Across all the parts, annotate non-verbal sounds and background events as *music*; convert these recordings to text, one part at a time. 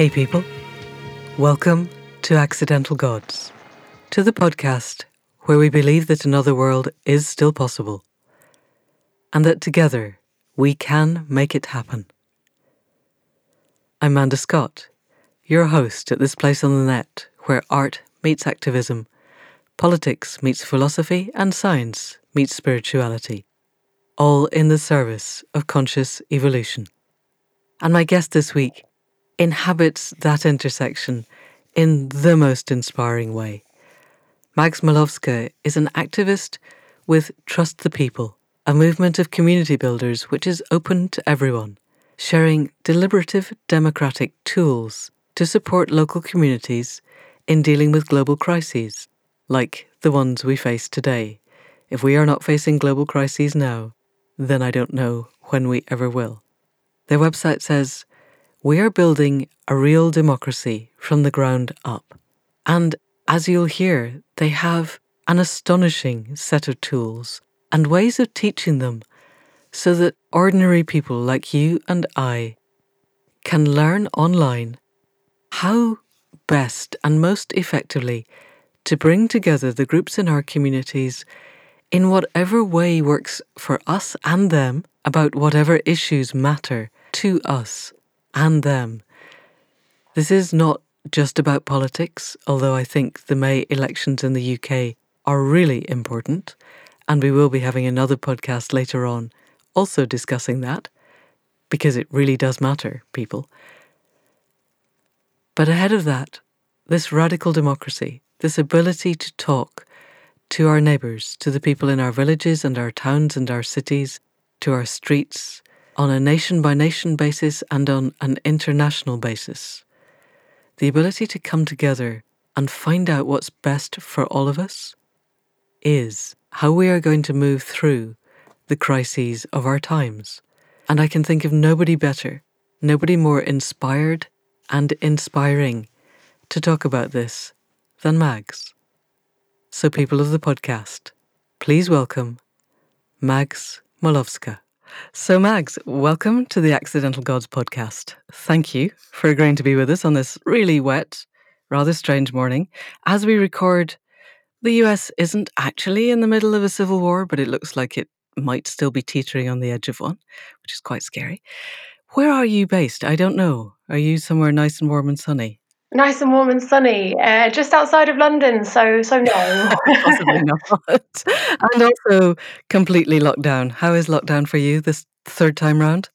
Hey, people. Welcome to Accidental Gods, to the podcast where we believe that another world is still possible and that together we can make it happen. I'm Manda Scott, your host at this place on the net where art meets activism, politics meets philosophy, and science meets spirituality, all in the service of conscious evolution. And my guest this week inhabits that intersection in the most inspiring way. Mags Malowska is an activist with Trust the People, a movement of community builders which is open to everyone, sharing deliberative democratic tools to support local communities in dealing with global crises, like the ones we face today. If we are not facing global crises now, then I don't know when we ever will. Their website says, We are building a real democracy from the ground up. And as you'll hear, they have an astonishing set of tools and ways of teaching them so that ordinary people like you and I can learn online how best and most effectively to bring together the groups in our communities in whatever way works for us and them about whatever issues matter to us and them. This is not just about politics, although I think the May elections in the UK are really important, and we will be having another podcast later on also discussing that, because it really does matter, people. But ahead of that, this radical democracy, this ability to talk to our neighbours, to the people in our villages and our towns and our cities, to our streets, on a nation by nation basis and on an international basis. The ability to come together and find out what's best for all of us is how we are going to move through the crises of our times. And I can think of nobody better, nobody more inspired and inspiring to talk about this than Mags. So, people of the podcast, please welcome Mags Malowska. So, Mags, welcome to the Accidental Gods podcast. Thank you for agreeing to be with us on this really wet, rather strange morning. As we record, the US isn't actually in the middle of a civil war, but it looks like it might still be teetering on the edge of one, which is quite scary. Where are you based? I don't know. Are you somewhere nice and warm and sunny? Nice and warm and sunny, uh, just outside of London. So, so no, *laughs* possibly not. *laughs* and also completely locked down. How is lockdown for you this third time round?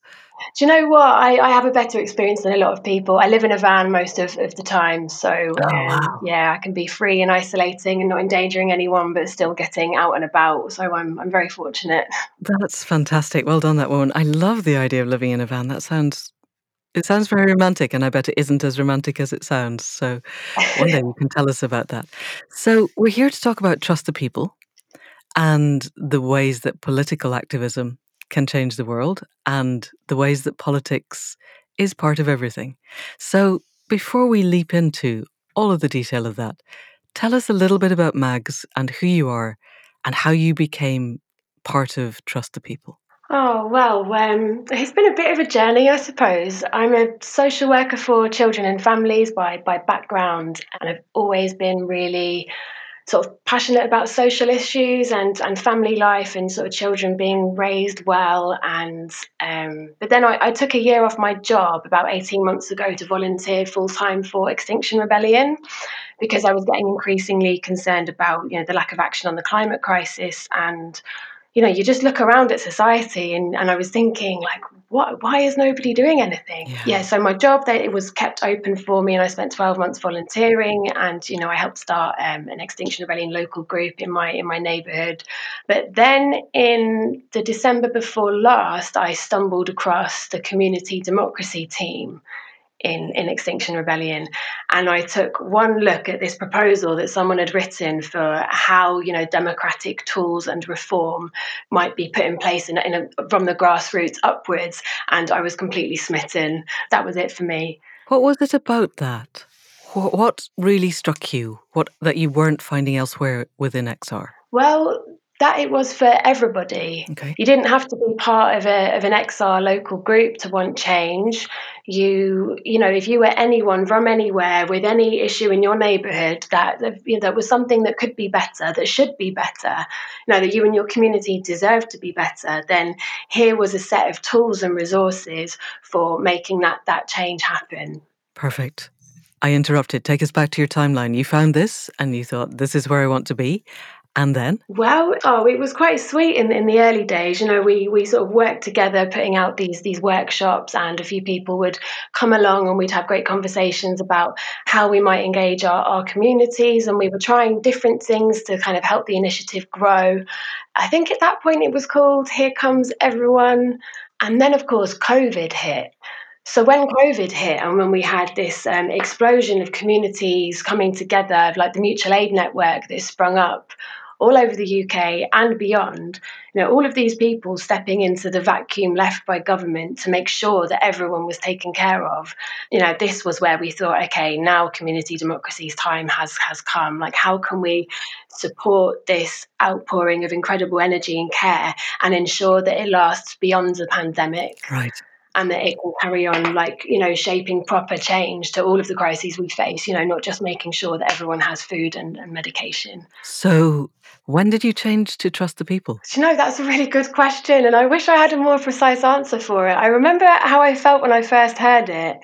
Do you know what? I, I have a better experience than a lot of people. I live in a van most of, of the time. So, oh, um, wow. yeah, I can be free and isolating and not endangering anyone, but still getting out and about. So, I'm, I'm very fortunate. That's fantastic. Well done, that woman. I love the idea of living in a van. That sounds it sounds very romantic, and I bet it isn't as romantic as it sounds. So one day you can tell us about that. So we're here to talk about trust the people and the ways that political activism can change the world and the ways that politics is part of everything. So before we leap into all of the detail of that, tell us a little bit about Mags and who you are and how you became part of Trust the People. Oh, well, um, it's been a bit of a journey, I suppose. I'm a social worker for children and families by, by background, and I've always been really sort of passionate about social issues and, and family life and sort of children being raised well. And um, but then I, I took a year off my job about 18 months ago to volunteer full time for Extinction Rebellion because I was getting increasingly concerned about you know the lack of action on the climate crisis and you know, you just look around at society and, and I was thinking like, what, why is nobody doing anything? Yeah. yeah. So my job that it was kept open for me and I spent 12 months volunteering and, you know, I helped start um, an Extinction Rebellion local group in my, in my neighborhood. But then in the December before last, I stumbled across the community democracy team in, in Extinction Rebellion. And I took one look at this proposal that someone had written for how, you know, democratic tools and reform might be put in place in, in a, from the grassroots upwards. And I was completely smitten. That was it for me. What was it about that? What really struck you? What that you weren't finding elsewhere within XR? Well, that it was for everybody. Okay. You didn't have to be part of a of an XR local group to want change. You you know if you were anyone from anywhere with any issue in your neighbourhood that you know, that was something that could be better, that should be better, you know that you and your community deserve to be better, then here was a set of tools and resources for making that that change happen. Perfect. I interrupted. Take us back to your timeline. You found this and you thought, this is where I want to be. And then? Well, oh, it was quite sweet in, in the early days. You know, we we sort of worked together, putting out these these workshops, and a few people would come along, and we'd have great conversations about how we might engage our, our communities, and we were trying different things to kind of help the initiative grow. I think at that point it was called "Here Comes Everyone," and then of course COVID hit. So when COVID hit and when we had this um, explosion of communities coming together, like the mutual aid network that sprung up, all over the UK and beyond, you know, all of these people stepping into the vacuum left by government to make sure that everyone was taken care of. You know, this was where we thought, okay, now community democracy's time has has come. Like, how can we support this outpouring of incredible energy and care and ensure that it lasts beyond the pandemic? Right and that it can carry on like you know shaping proper change to all of the crises we face you know not just making sure that everyone has food and, and medication. So when did you change to trust the people? You know that's a really good question and i wish i had a more precise answer for it. I remember how i felt when i first heard it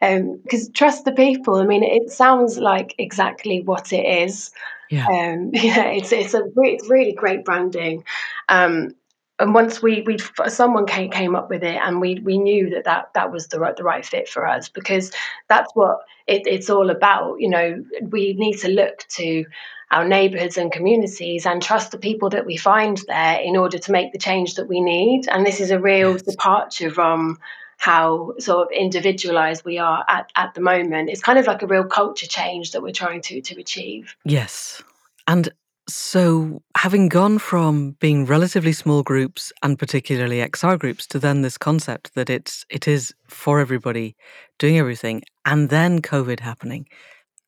because um, trust the people i mean it sounds like exactly what it is. Yeah, um, *laughs* yeah it's it's a it's really great branding. Um, and once we we someone came came up with it and we we knew that that that was the right the right fit for us because that's what it, it's all about. You know we need to look to our neighborhoods and communities and trust the people that we find there in order to make the change that we need. And this is a real yes. departure from how sort of individualized we are at, at the moment. It's kind of like a real culture change that we're trying to to achieve. Yes. And so, having gone from being relatively small groups and particularly XR groups to then this concept that it's it is for everybody doing everything and then COVID happening,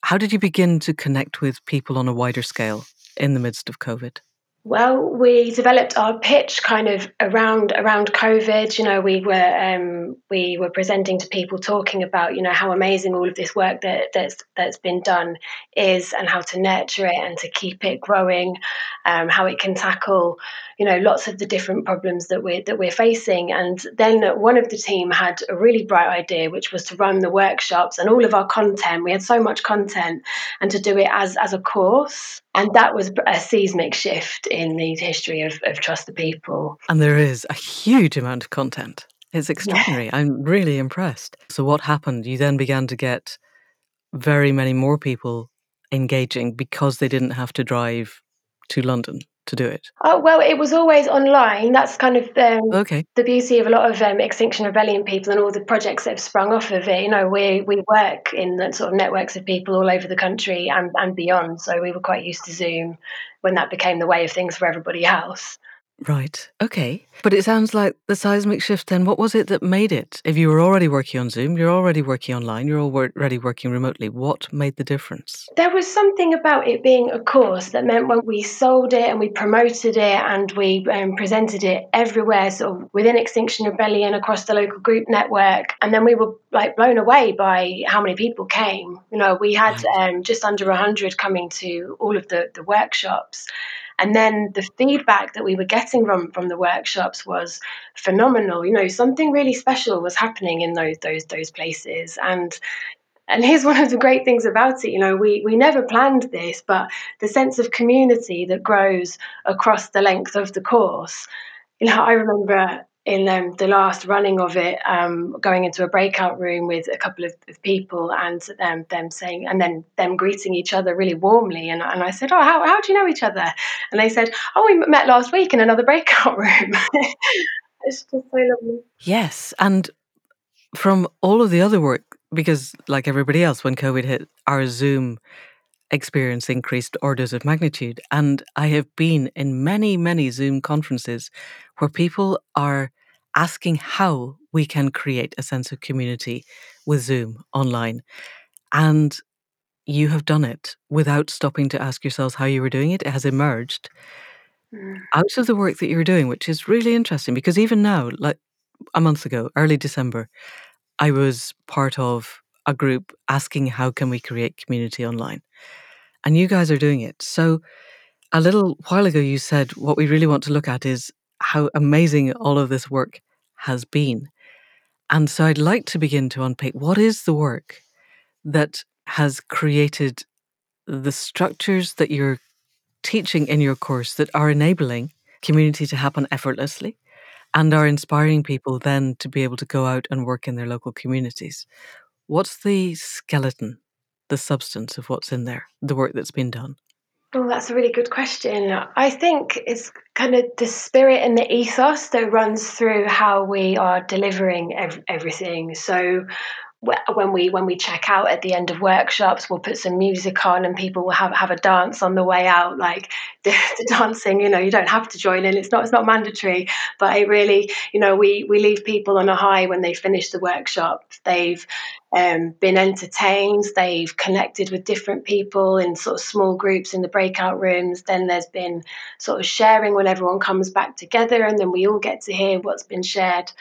how did you begin to connect with people on a wider scale in the midst of COVID? Well, we developed our pitch kind of around around COVID. You know, we were um, we were presenting to people, talking about you know how amazing all of this work that that's that's been done is, and how to nurture it and to keep it growing, um, how it can tackle you know lots of the different problems that we're that we're facing. And then one of the team had a really bright idea, which was to run the workshops and all of our content. We had so much content, and to do it as as a course and that was a seismic shift in the history of, of Trust the People. And there is a huge amount of content. It's extraordinary. Yeah. I'm really impressed. So, what happened? You then began to get very many more people engaging because they didn't have to drive to London to do it? Oh well, it was always online. That's kind of um, okay. the beauty of a lot of um, Extinction Rebellion people and all the projects that have sprung off of it. You know, we we work in sort of networks of people all over the country and and beyond. So we were quite used to Zoom when that became the way of things for everybody else. Right. Okay. But it sounds like the seismic shift then, what was it that made it? If you were already working on Zoom, you're already working online, you're already working remotely, what made the difference? There was something about it being a course that meant when we sold it and we promoted it and we um, presented it everywhere, sort of within Extinction Rebellion, across the local group network, and then we were like blown away by how many people came. You know, we had um, just under 100 coming to all of the, the workshops. And then the feedback that we were getting from from the workshops was phenomenal. You know, something really special was happening in those those those places. And and here's one of the great things about it. You know, we we never planned this, but the sense of community that grows across the length of the course. You know, I remember in um, the last running of it, um, going into a breakout room with a couple of, of people and um, them saying, and then them greeting each other really warmly. And, and I said, Oh, how, how do you know each other? And they said, Oh, we met last week in another *laughs* breakout room. *laughs* it's just so lovely. Yes. And from all of the other work, because like everybody else, when COVID hit, our Zoom experience increased orders of magnitude. And I have been in many, many Zoom conferences where people are asking how we can create a sense of community with Zoom online. And you have done it without stopping to ask yourselves how you were doing it. It has emerged mm. out of the work that you're doing, which is really interesting because even now, like a month ago, early December, I was part of a group asking how can we create community online. And you guys are doing it. So a little while ago you said what we really want to look at is how amazing all of this work has been. And so I'd like to begin to unpick what is the work that has created the structures that you're teaching in your course that are enabling community to happen effortlessly and are inspiring people then to be able to go out and work in their local communities. What's the skeleton, the substance of what's in there, the work that's been done? Oh, that's a really good question. I think it's kind of the spirit and the ethos that runs through how we are delivering ev- everything. So when we when we check out at the end of workshops we'll put some music on and people will have have a dance on the way out like *laughs* the, the, dancing you know you don't have to join in it's not it's not mandatory. But it really you know we we leave people on a high when they finish the workshop. They've um, been entertained they've connected with different people in sort of small groups in the breakout rooms. Then there's been sort of sharing when everyone comes back together and then we all get to hear what's been shared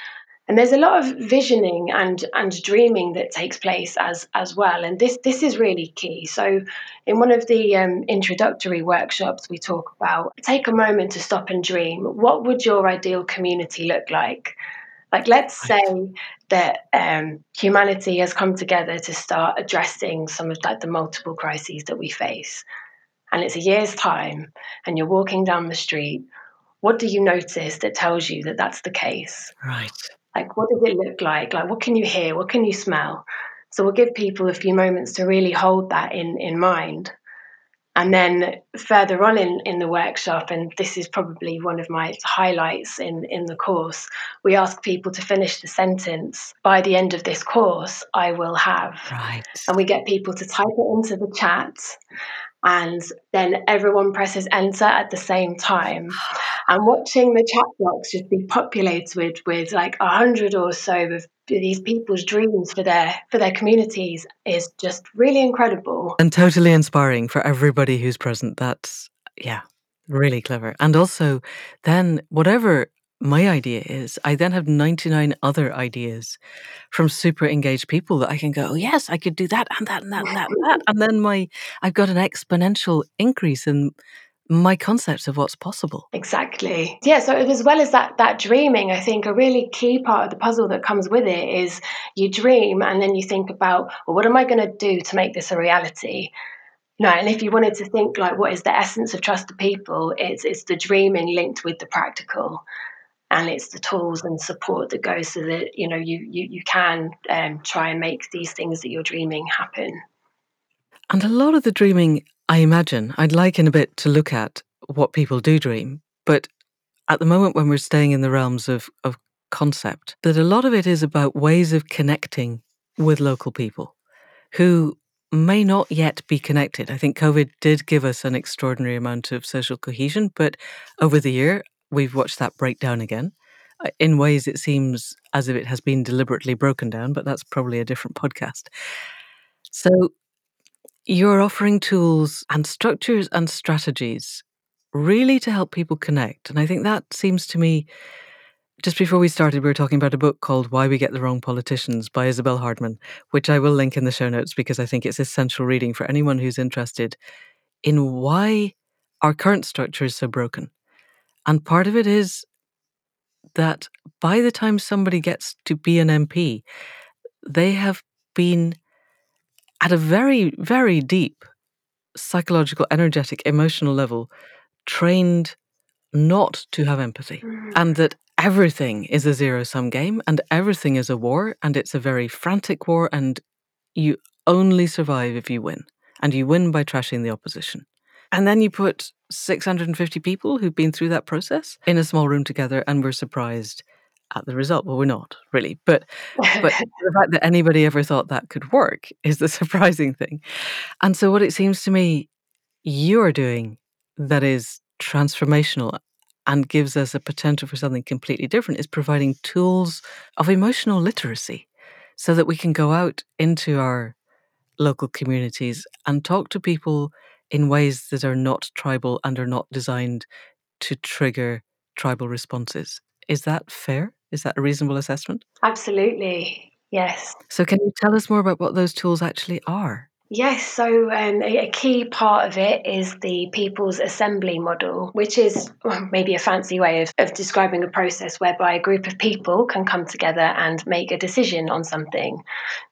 and there's a lot of visioning and and dreaming that takes place as as well. And this this is really key. So in one of the um, introductory workshops we talk about take a moment to stop and dream. What would your ideal community look like? Like let's say that um, humanity has come together to start addressing some of like the multiple crises that we face. And it's a year's time and you're walking down the street. What do you notice that tells you that that's the case? Right like, what does it look like? Like, what can you hear? What can you smell? So we'll give people a few moments to really hold that in, in mind. And then further on in, in the workshop, and this is probably one of my highlights in, in the course, we ask people to finish the sentence by the end of this course, I will have. Right. And we get people to type it into the chat and then everyone presses enter at the same time. And watching the chat box just be populated with, with like a hundred or so of these people's dreams for their for their communities is just really incredible and totally inspiring for everybody who's present. That's yeah, really clever. And also, then whatever my idea is I then have 99 other ideas from super engaged people that I can go, oh, yes, I could do that and that and that and that and that. And then my I've got an exponential increase in my concepts of what's possible. Exactly. Yeah. So as well as that that dreaming, I think a really key part of the puzzle that comes with it is you dream and then you think about, well, what am I going to do to make this a reality? No, and if you wanted to think like what is the essence of Trust the People, it's it's the dreaming linked with the practical and it's the tools and support that goes so that you know you you, you can um, try and make these things that you're dreaming happen and a lot of the dreaming i imagine i'd like in a bit to look at what people do dream but at the moment when we're staying in the realms of, of concept that a lot of it is about ways of connecting with local people who may not yet be connected. I think COVID did give us an extraordinary amount of social cohesion, but over the year, we've watched that break down again. Uh, in ways, it seems as if it has been deliberately broken down, but that's probably a different *laughs* podcast. So, you're offering tools and structures and strategies really to help people connect. And I think that seems to me, just before we started, we were talking about a book called Why We Get the Wrong Politicians by Isabel Hardman, which I will link in the show notes because I think it's essential reading for anyone who's interested in why our current structure is so broken and part of it is that by the time somebody gets to be an MP, they have been at a very, very deep psychological, energetic, emotional level trained not to have empathy mm. and that everything is a zero sum game and everything is a war and it's a very frantic war and you only survive if you win and you win by trashing the opposition. And then you put 650 people who've been through that process in a small room together and we're surprised at the result. Well, we're not really, but but *laughs* the fact that anybody ever thought that could work is the *laughs* surprising thing. And so, what it seems to me you're doing that is transformational and gives us a potential for something completely different is providing tools of emotional literacy so that we can go out into our local communities and talk to people in ways that are not tribal and are not designed to trigger tribal responses. Is that fair? Is that a reasonable assessment? Absolutely, yes. So, can you tell us more about what those tools actually are? Yes, so um, a, key part of it is the People's Assembly model, which is maybe a fancy way of, of describing a process whereby a group of people can come together and make a decision on something.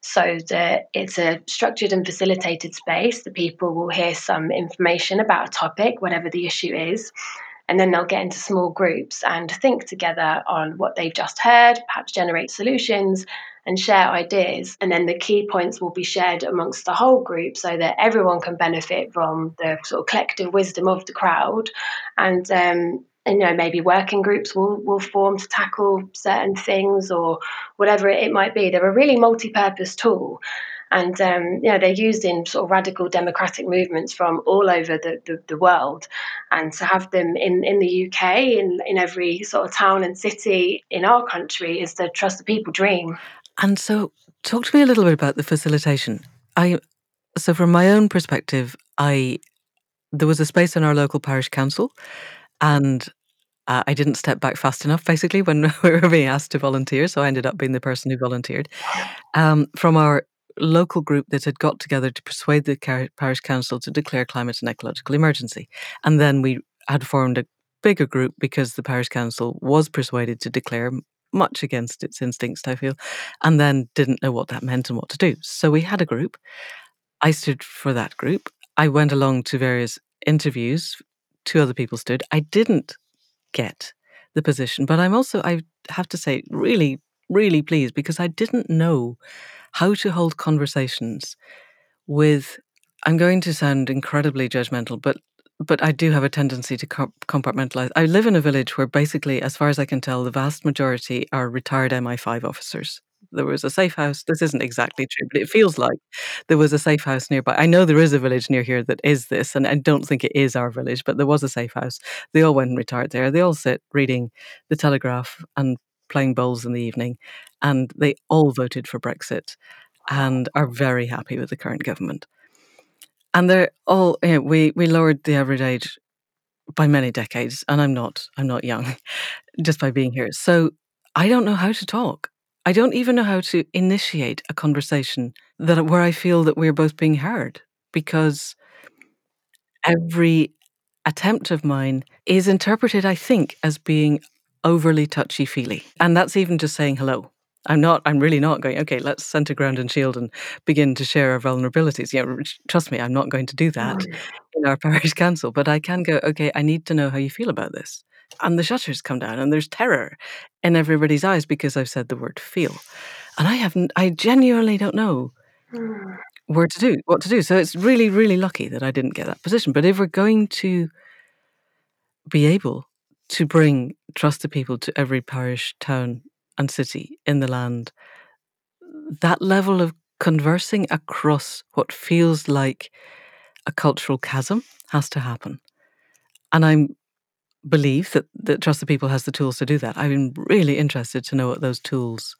So the, it's a structured and facilitated space. The people will hear some information about a topic, whatever the issue is, and then they'll get into small groups and think together on what they've just heard, perhaps generate solutions and share ideas. And then the key points will be shared amongst the whole group so that everyone can benefit from the sort of collective wisdom of the crowd. And um, you know maybe working groups will will form to tackle certain things or whatever it might be. They're a really multi-purpose tool and um, you know they're used in sort of radical democratic movements from all over the, the, the, world and to have them in, in the UK in, in every sort of town and city in our country is the trust the people dream and so, talk to me a little bit about the facilitation. I so from my own perspective, I there was a space in our local parish council, and uh, I didn't step back fast enough. Basically, when *laughs* we were being asked to volunteer, so I ended up being the person who volunteered um, from our local group that had got together to persuade the parish council to declare climate and ecological emergency, and then we had formed a bigger group because the parish council was persuaded to declare much against its instincts, I feel, and then didn't know what that meant and what to do. So we had a group. I stood for that group. I went along to various interviews. Two other people stood. I didn't get the position, but I'm also, I have to say, really, really pleased because I didn't know how to hold conversations with. I'm going to sound incredibly judgmental, but but I do have a tendency to compartmentalize. I live in a village where basically, as far as I can tell, the vast majority are retired MI5 officers. There was a safe house. This isn't exactly true, but it feels like there was a safe house nearby. I know there is a village near here that is this, and I don't think it is our village, but there was a safe house. They all went and retired there. They all sit reading the Telegraph and playing bowls in the evening, and they all voted for Brexit and are very happy with the current government and they're all you know, we we lowered the average age by many decades, and I'm not I'm not young, *laughs* just by being here. So I don't know how to talk. I don't even know how to initiate a conversation that where I feel that we're both being heard because every attempt of mine is interpreted, I think, as being overly touchy feely. And that's even just saying hello. I'm not, I'm really not going, okay, let's center ground and shield and begin to share our vulnerabilities. Yeah, trust me, I'm not going to do that mm. in our *laughs* parish council, but I can go, okay, I need to know how you feel about this. And the shutters come down and there's terror in everybody's eyes because I've said the word feel. And I haven't, I genuinely don't know mm. where to do, what to do. So it's really, really lucky that I didn't get that position. But if we're going to be able to bring Trust the People to every parish, town, and city in the land, that level of conversing across what feels like a cultural chasm has to happen. And I believe that, that Trust the People has the tools to do that. I'm really interested to know what those tools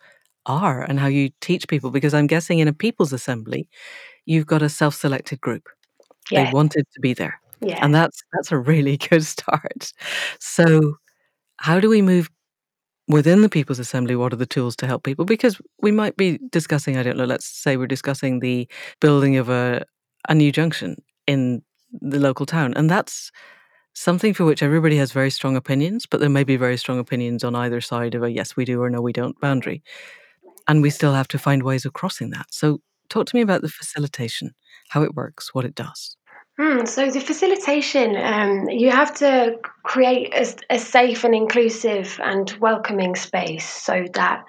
are and how you teach people, because I'm guessing in a people's assembly, you've got a self selected group. Yeah. They wanted to be there. Yeah. And that's that's a really *laughs* good start. So how do we move within the People's Assembly, what are the tools to help people? Because we might be discussing, I don't know, let's say we're discussing the building of a, a new junction in the local town. And that's something for which everybody has very strong opinions, but there may be very strong opinions on either side of a yes, we do or no, we don't boundary. And we still have to find ways of crossing that. So, talk to me about the facilitation, how it works, what it does. Mm, so the facilitation, um, you have to create a, a, safe and inclusive and welcoming space so that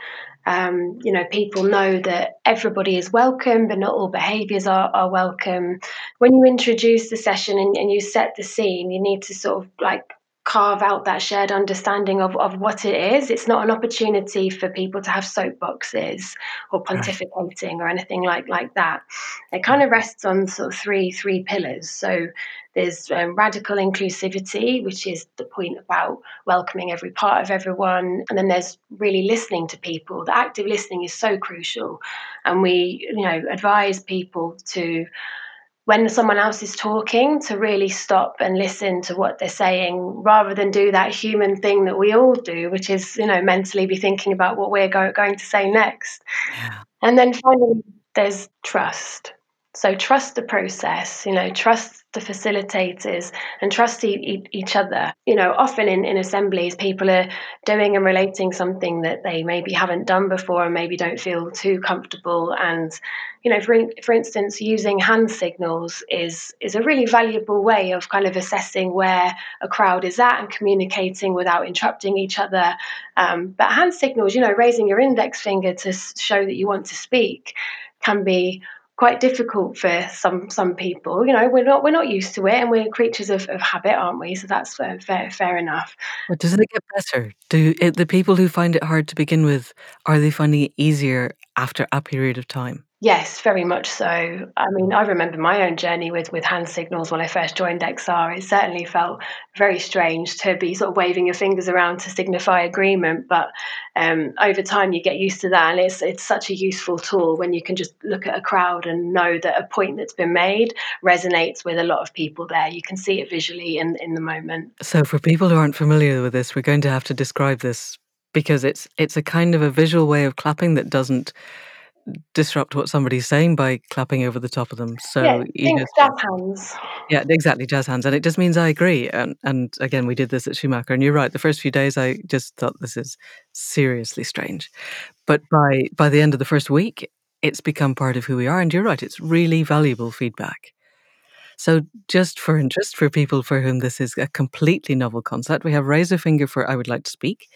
um, you know people know that everybody is welcome, but not all behaviours are, are welcome. When you introduce the session and, and you set the scene, you need to sort of like carve out that shared understanding of, of what it is. It's not an opportunity for people to have soapboxes or pontificating or anything like like that. It kind of rests on sort of three three pillars. So there's um, radical inclusivity, which is the point about welcoming every part of everyone, and then there's really listening to people. The active listening is so crucial, and we you know advise people to when someone else is talking to really stop and listen to what they're saying rather than do that human thing that we all do, which is, you know, mentally be thinking about what we're go- going to say next. Yeah. And then finally, there's trust. So trust the process, you know, trust the facilitators and trust e- each other. You know, often in, in assemblies, people are doing and relating something that they maybe haven't done before and maybe don't feel too comfortable. And, you know, for, in, for instance, using hand signals is, is a really valuable way of kind of assessing where a crowd is at and communicating without interrupting each other. Um, but hand signals, you know, raising your index finger to show that you want to speak can be quite difficult for some some people. You know, we're not we're not used to it, and we're creatures of, of habit, aren't we? So that's uh, fair fair enough. But does it get better? Do it, the people who find it hard to begin with are they finding it easier after a period of time? Yes, very much so. I mean, I remember my own journey with, with hand signals when I first joined XR. It certainly felt very strange to be sort of waving your fingers around to signify agreement, but um, over time you get used to that, and it's it's such a useful tool when you can just look at a crowd and know that a point that's been made resonates with a lot of people there. You can see it visually in in the moment. So, for people who aren't familiar with this, we're going to have to describe this because it's it's a kind of a visual way of clapping that doesn't disrupt what somebody's saying by clapping over the top of them. So yeah, you jazz hands. Yeah, exactly, jazz hands, and it just means I agree. And and again, we did this at Schumacher, and you're right. The first few days, I just thought this is seriously strange, but by by the end of the first week, it's become part of who we are. And you're right; it's really valuable feedback. So, just for interest, for people for whom this is a completely novel concept, we have raise a finger for "I would like to speak."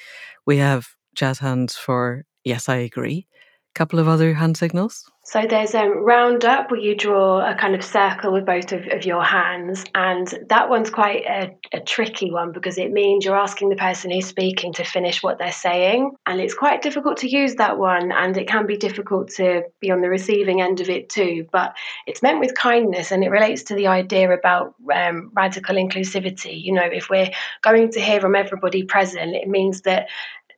We have jazz hands for "Yes, I agree." Couple of other hand signals? So there's a um, round up where you draw a kind of circle with both of, of your hands, and that one's quite a, a, tricky one because it means you're asking the person who's speaking to finish what they're saying, and it's quite difficult to use that one, and it can be difficult to be on the receiving end of it too. But it's meant with kindness, and it relates to the idea about um, radical inclusivity. You know, if we're going to hear from everybody present, it means that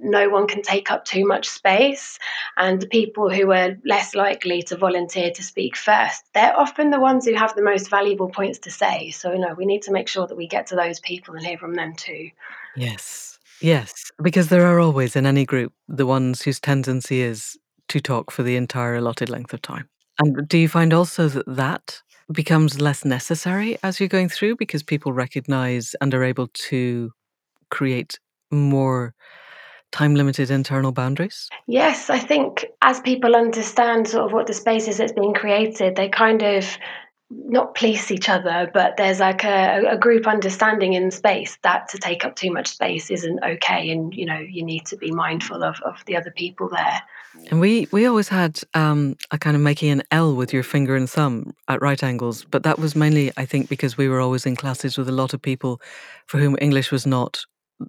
no one can take up too much space. And the people who are less likely to volunteer to speak first, they're often the ones who have the most valuable points to say. So, you know, we need to make sure that we get to those people and hear from them too. Yes. Yes. Because there are always in any group the ones whose tendency is to talk for the entire allotted length of time. And do you find also that that becomes less necessary as you're going through because people recognize and are able to create more time limited internal boundaries? Yes, I think as people understand sort of what the space is that's being created, they kind of not police each other, but there's like a, a, group understanding in space that to take up too much space isn't okay, and you know you need to be mindful of, of the other people there. And we we always had um, a kind of making an L with your finger and thumb at right angles, but that was mainly I think because we were always in classes with a lot of people for whom English was not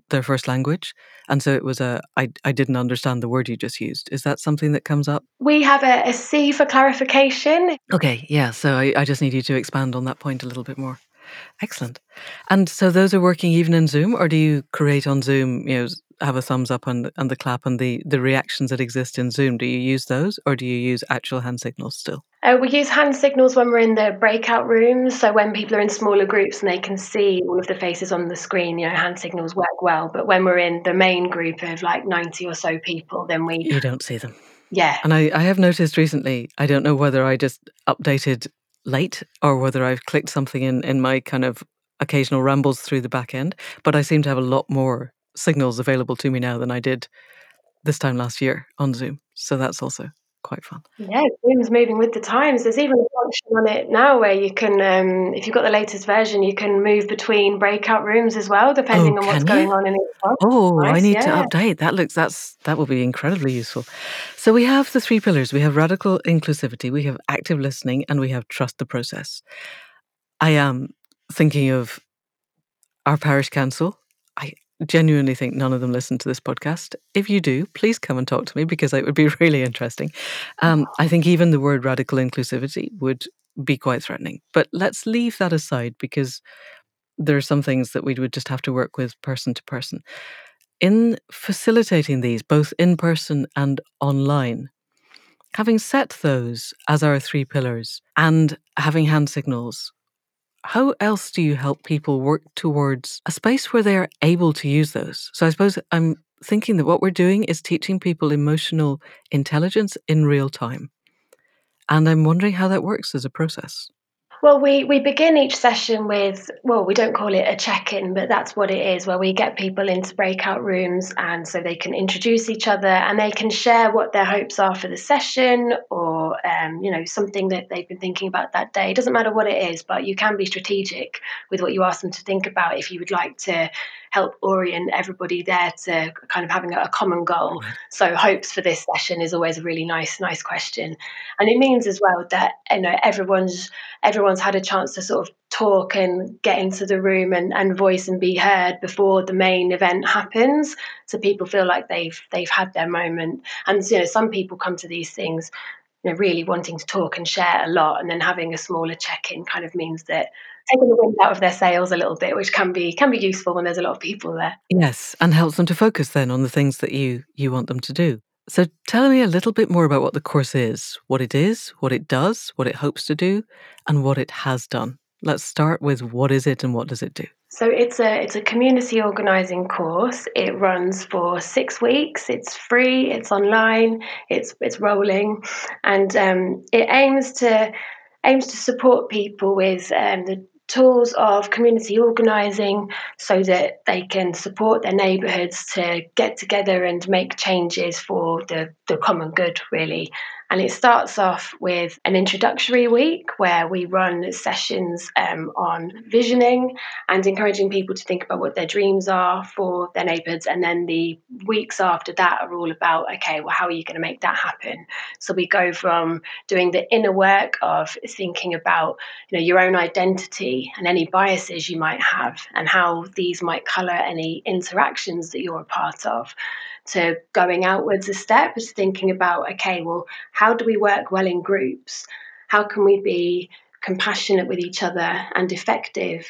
their first language and so it was a I, I didn't understand the word you just used. Is that something that comes up? We have a, a c for clarification. Okay yeah so I, I just need you to expand on that point a little bit more excellent and so those are working even in zoom or do you create on zoom you know have a thumbs up and, and the clap and the, the reactions that exist in Zoom, do you use those or do you use actual hand signals still? Uh, we use hand signals when we're in the breakout rooms. So when people are in smaller groups and they can see all of the faces on the screen, you know, hand signals work well. But when we're in the main group of like 90 or so people, then we. You don't see them. Yeah. And I, I have noticed recently, I don't know whether I just updated late or whether I've clicked something in, in my kind of occasional rambles through the back end, but I seem to have a lot more signals available to me now than I did this time last year on Zoom. So that's also quite fun. Yeah, Zoom's moving with the times. There's even a function on it now where you can, um, if you've got the latest version, you can move between breakout rooms as well, depending oh, on what's you? going on in each one. Oh, nice, I need yeah. to update. That looks that's that will be incredibly useful. So we have the three pillars. We have radical inclusivity, we have active listening, and we have trust the process. I am thinking of our parish council. I genuinely think none of them listen to this podcast. If you do, please come and talk to me because it would be *laughs* really interesting. Um, I think even the word radical inclusivity would be quite threatening. But let's leave that aside because there are some things that we would just have to work with person to person. In facilitating these, both in person and online, Having set those as our three pillars and having hand signals, how else do you help people work towards a space where they are able to use those? So I suppose I'm thinking that what we're doing is teaching people emotional intelligence in real time. And I'm wondering how that works as a process. Well, we, we begin each session with, well, we don't call it a check in, but that's what it is, where we get people into breakout rooms and so they can introduce each other and they can share what their hopes are for the session or, um, you know, something that they've been thinking about that day. It doesn't matter what it is, but you can be strategic with what you ask them to think about if you would like to help orient everybody there to kind of having a, common goal. So hopes for this session is always a really nice, nice question. And it means as well that, you know, everyone's everyone's had a chance to sort of talk and get into the room and, and voice and be heard before the main event happens. So people feel like they've they've had their moment. And you know, some people come to these things you know, really wanting to talk and share a lot, and then having a smaller check-in kind of means that taking the wind out of their sails a little bit, which can be can be useful when there's a lot of people there. Yes, and helps them to focus then on the things that you you want them to do. So tell me a little bit more about what the course is, what it is, what it does, what it hopes to do, and what it has done. Let's start with what is it and what does it do? So it's a it's a community organizing course. It runs for six weeks. It's free. It's online. It's it's rolling, and um, it aims to aims to support people with um, the tools of community organising so that they can support their neighbourhoods to get together and make changes for the, the common good, really. And it starts off with an introductory week where we run sessions um, on visioning and encouraging people to think about what their dreams are for their neighbourhoods. And then the weeks after that are all about, okay, well, how are you going to make that happen? So we go from doing the inner work of thinking about, you know, your own identity and any biases you might have and how these might colour any interactions that you're a part of to going outwards a step is thinking about okay well how do we work well in groups? How can we be compassionate with each other and effective?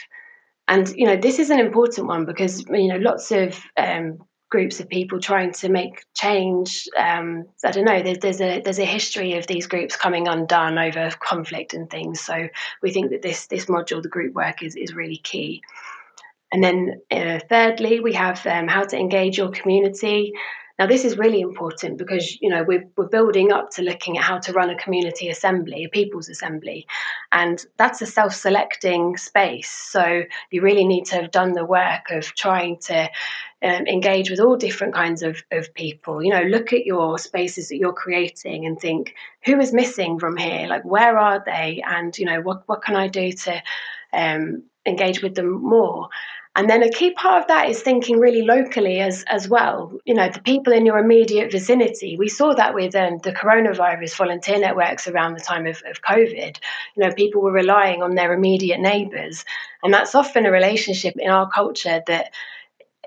And you know this is an important one because you know lots of um, groups of people trying to make change um, i don't know there's, there's a there's a history of these groups coming undone over conflict and things. So we think that this this module the group work is, is really key and then, uh, thirdly, we have um, how to engage your community. Now, this is really important because you know we're, we're building up to looking at how to run a community assembly, a people's assembly, and that's a self-selecting space. So you really need to have done the work of trying to um, engage with all different kinds of, of people. You know, look at your spaces that you're creating and think who is missing from here. Like, where are they? And you know, what what can I do to um, engage with them more? And then a key part of that is thinking really locally as, as well. You know, the people in your immediate vicinity. We saw that with um, the coronavirus volunteer networks around the time of, of COVID. You know, people were relying on their immediate neighbours. And that's often a relationship in our culture that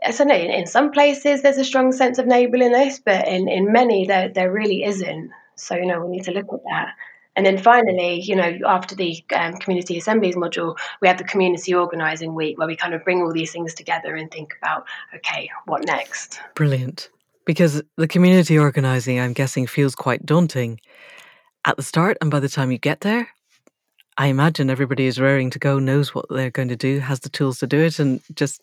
I don't know, in some places there's a strong sense of neighbourliness, but in, in many there, there really isn't. So, you know, we need to look at that. And then finally, you know, after the um, community assemblies module, we have the community organising week where we kind of bring all these things together and think about, okay, what next? Brilliant. Because the community organising, I'm guessing, feels quite daunting at the start. And by the time you get there, I imagine everybody is raring to go, knows what they're going to do, has the tools to do it, and just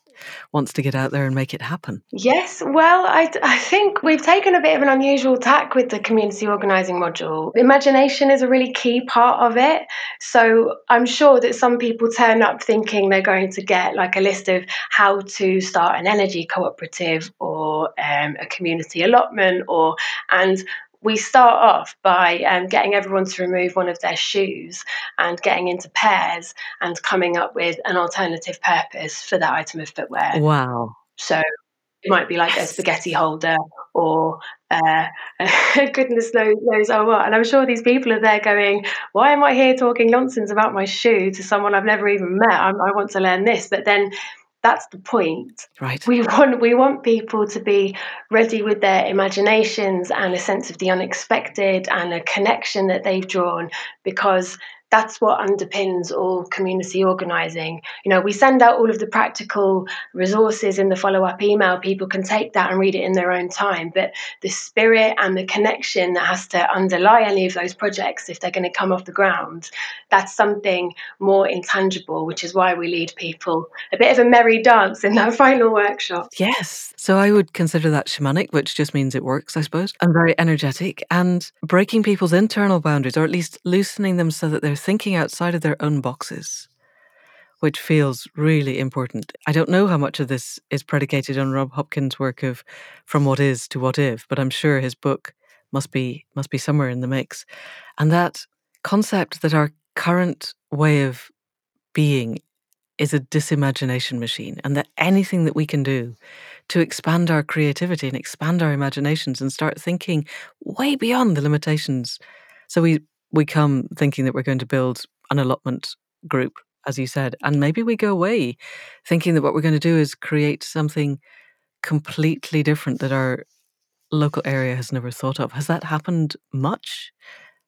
wants to get out there and make it happen. Yes, well, I, I think we've taken a bit of an unusual tack with the community organising module. Imagination is a really key part of it. So I'm sure that some people turn up thinking they're going to get like a list of how to start an energy cooperative or um, a community allotment or and we start off by um, getting everyone to remove one of their shoes and getting into pairs and coming up with an alternative purpose for that item of footwear. Wow. So it might be like a spaghetti holder or uh, *laughs* goodness knows, knows oh what. And I'm sure these people are there going, why am I here talking nonsense about my shoe to someone I've never even met? I'm, I want to learn this. But then that's the point. Right. We want we want people to be ready with their imaginations and a sense of the unexpected and a connection that they've drawn because that's what underpins all community organising. You know, we send out all of the practical resources in the follow up email. People can take that and read it in their own time. But the spirit and the connection that has to underlie any of those projects, if they're going to come off the ground, that's something more intangible, which is why we lead people a bit of a merry dance in that *laughs* final workshop. Yes. So I would consider that shamanic, which just means it works, I suppose, and very energetic and breaking people's internal boundaries, or at least loosening them so that they're thinking outside of their own boxes, which feels really important. I don't know how much of this is predicated on Rob Hopkins' work of From What Is to What If, but I'm sure his book must be must be somewhere in the mix. And that concept that our current way of being is a disimagination machine, and that anything that we can do to expand our creativity and expand our imaginations and start thinking way beyond the limitations. So we we come thinking that we're going to build an allotment group, as you said, and maybe we go away thinking that what we're going to do is create something completely different that our local area has never thought of. Has that happened much?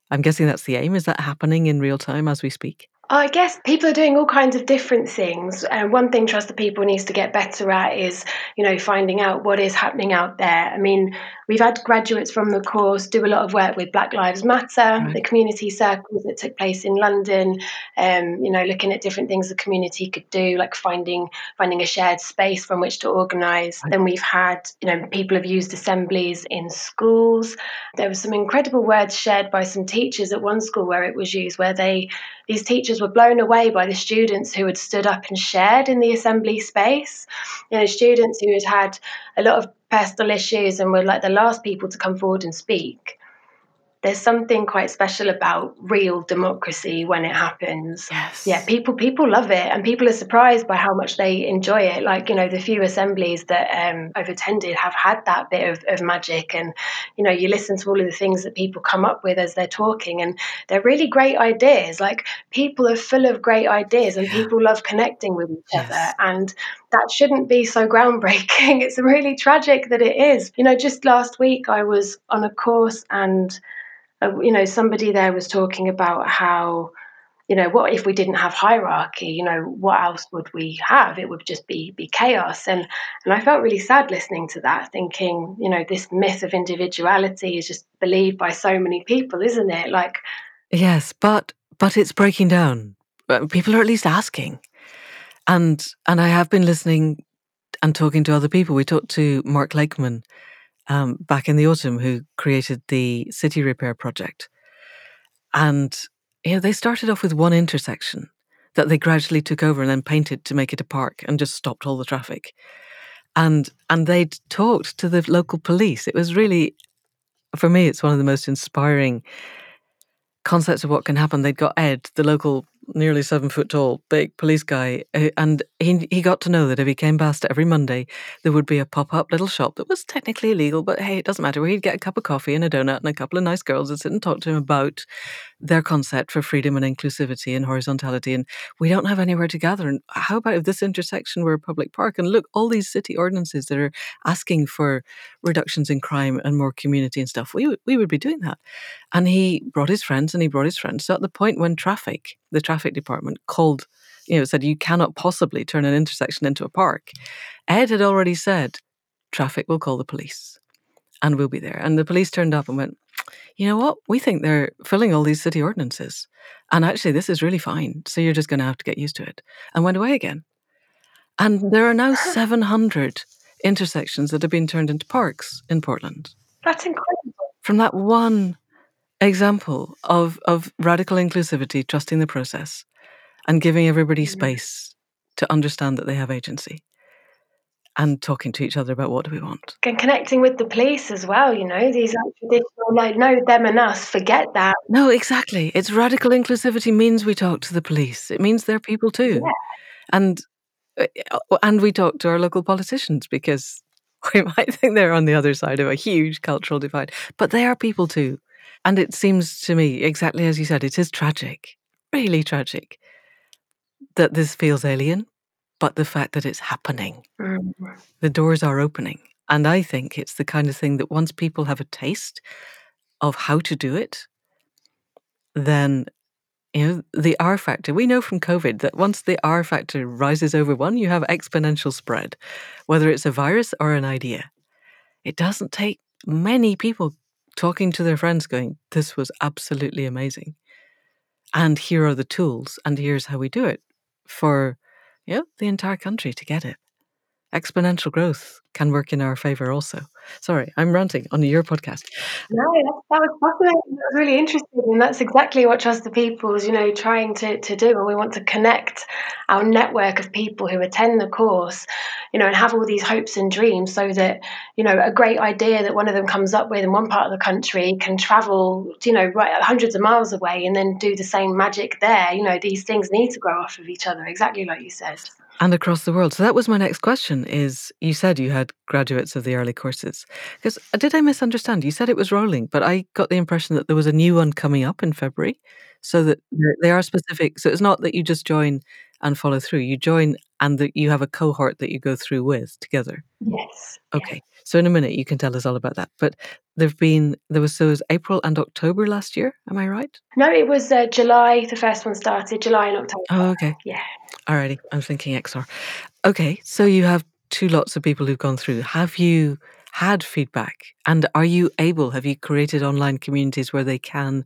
I'm guessing that's the aim. Is that happening in real time as we speak? I guess people are doing all kinds of different things. And one thing Trust the People needs to get better at is, you know, finding out what is happening out there. I mean, we've had graduates from the course do a lot of work with Black Lives Matter, right. the community circles that took place in London, um, you know, looking at different things the community could do, like finding finding a shared space from which to organise. Right. Then we've had, you know, people have used assemblies in schools. There were some incredible words shared by some teachers at one school where it was used, where they these teachers were blown away by the students who had stood up and shared in the assembly space. You know, students who had had a lot of personal issues and were like the last people to come forward and speak there's something quite special about real democracy when it happens. Yes. Yeah, people people love it, and people are surprised by how much they enjoy it. Like you know, the few assemblies that um, I've attended have had that bit of, of magic, and you know, you listen to all of the things that people come up with as they're talking, and they're really great ideas. Like people are full of great ideas, and people love connecting with each yes. other, and that shouldn't be so groundbreaking. *laughs* It's really tragic that it is. You know, just last week I was on a course and uh, you know, somebody there was talking about how, you know, what if we didn't have hierarchy? You know, what else would we have? It would just be be chaos. And and I felt really sad listening to that, thinking, you know, this myth of individuality is just believed by so many people, isn't it? Like, yes, but but it's breaking down. People are at least asking, and and I have been listening and talking to other people. We talked to Mark Lakeman um, back in the autumn who created the City Repair Project. And you know, they started off with one intersection that they gradually took over and then painted to make it a park and just stopped all the traffic. And and they'd talked to the local police. It was really for me, it's one of the most inspiring concepts of what can happen. They'd got Ed, the local nearly seven foot tall, big police guy, uh, and he he got to know that if he came past every Monday, there would be a pop up little shop that was technically illegal, but hey, it doesn't matter. Where he'd get a cup of coffee and a donut and a couple of nice girls and sit and talk to him about their concept for freedom and inclusivity and horizontality. And we don't have anywhere to gather. And how about if this intersection were a public park? And look, all these city ordinances that are asking for reductions in crime and more community and stuff, we we would be doing that. And he brought his friends and he brought his friends. So at the point when traffic, the traffic department called, you know, said you cannot possibly turn an intersection into a park. Ed had already said, traffic will call the police and we'll be there. And the police turned up and went, you know what? We think they're filling all these city ordinances. And actually, this is really fine. So you're just going to have to get used to it. And went away again. And there are now *laughs* 700 intersections that have been turned into parks in Portland. That's incredible. From that one example of, of radical inclusivity, trusting the process, and giving everybody space to understand that they have agency and talking to each other about what do we want. And connecting with the police as well, you know, these are traditional, like, no, them and us, forget that. No, exactly. It's radical inclusivity means we talk to the police. It means they're people too. Yeah. And uh, and we talk to our local politicians because *laughs* we might think they're on the other side of a huge cultural divide, but they are people too. And it seems to me, exactly as you said, it is tragic, really tragic, that this feels alien, but the fact that it's happening. Mm. The doors are opening. And I think it's the kind of thing that once people have a taste of how to do it, then you know, the R factor. We know from COVID that once the R factor rises over one, you have exponential spread, whether it's a virus or an idea. It doesn't take many people talking to their friends going, This was absolutely amazing. And here are the tools, and here's how we do it for you know, the entire country to get it exponential growth can work in our favor also. Sorry, I'm ranting on your podcast. No, that, that was fascinating. That was really interesting. And that's exactly what Trust the People is, you know, trying to, to do. And we want to connect our network of people who attend the course, you know, and have all these hopes and dreams so that, you know, a great idea that one of them comes up with in one part of the country can travel, you know, right hundreds of miles away and then do the same magic there. You know, these things need to grow off of each other, exactly like you said and across the world. So that was my next question is you said you had graduates of the early courses. Because uh, did I misunderstand? You said it was rolling, but I got the impression that there was a new one coming up in February. So that they are specific. So it's not that you just join and follow through. You join and that you have a cohort that you go through with together. Yes. Okay. So in a minute you can tell us all about that. But there've been there was so was April and October last year. Am I right? No, it was uh, July. The first one started July and October. Oh, okay. Yeah. Alrighty. I'm thinking XR. Okay. So you have two lots of people who've gone through. Have you had feedback? And are you able? Have you created online communities where they can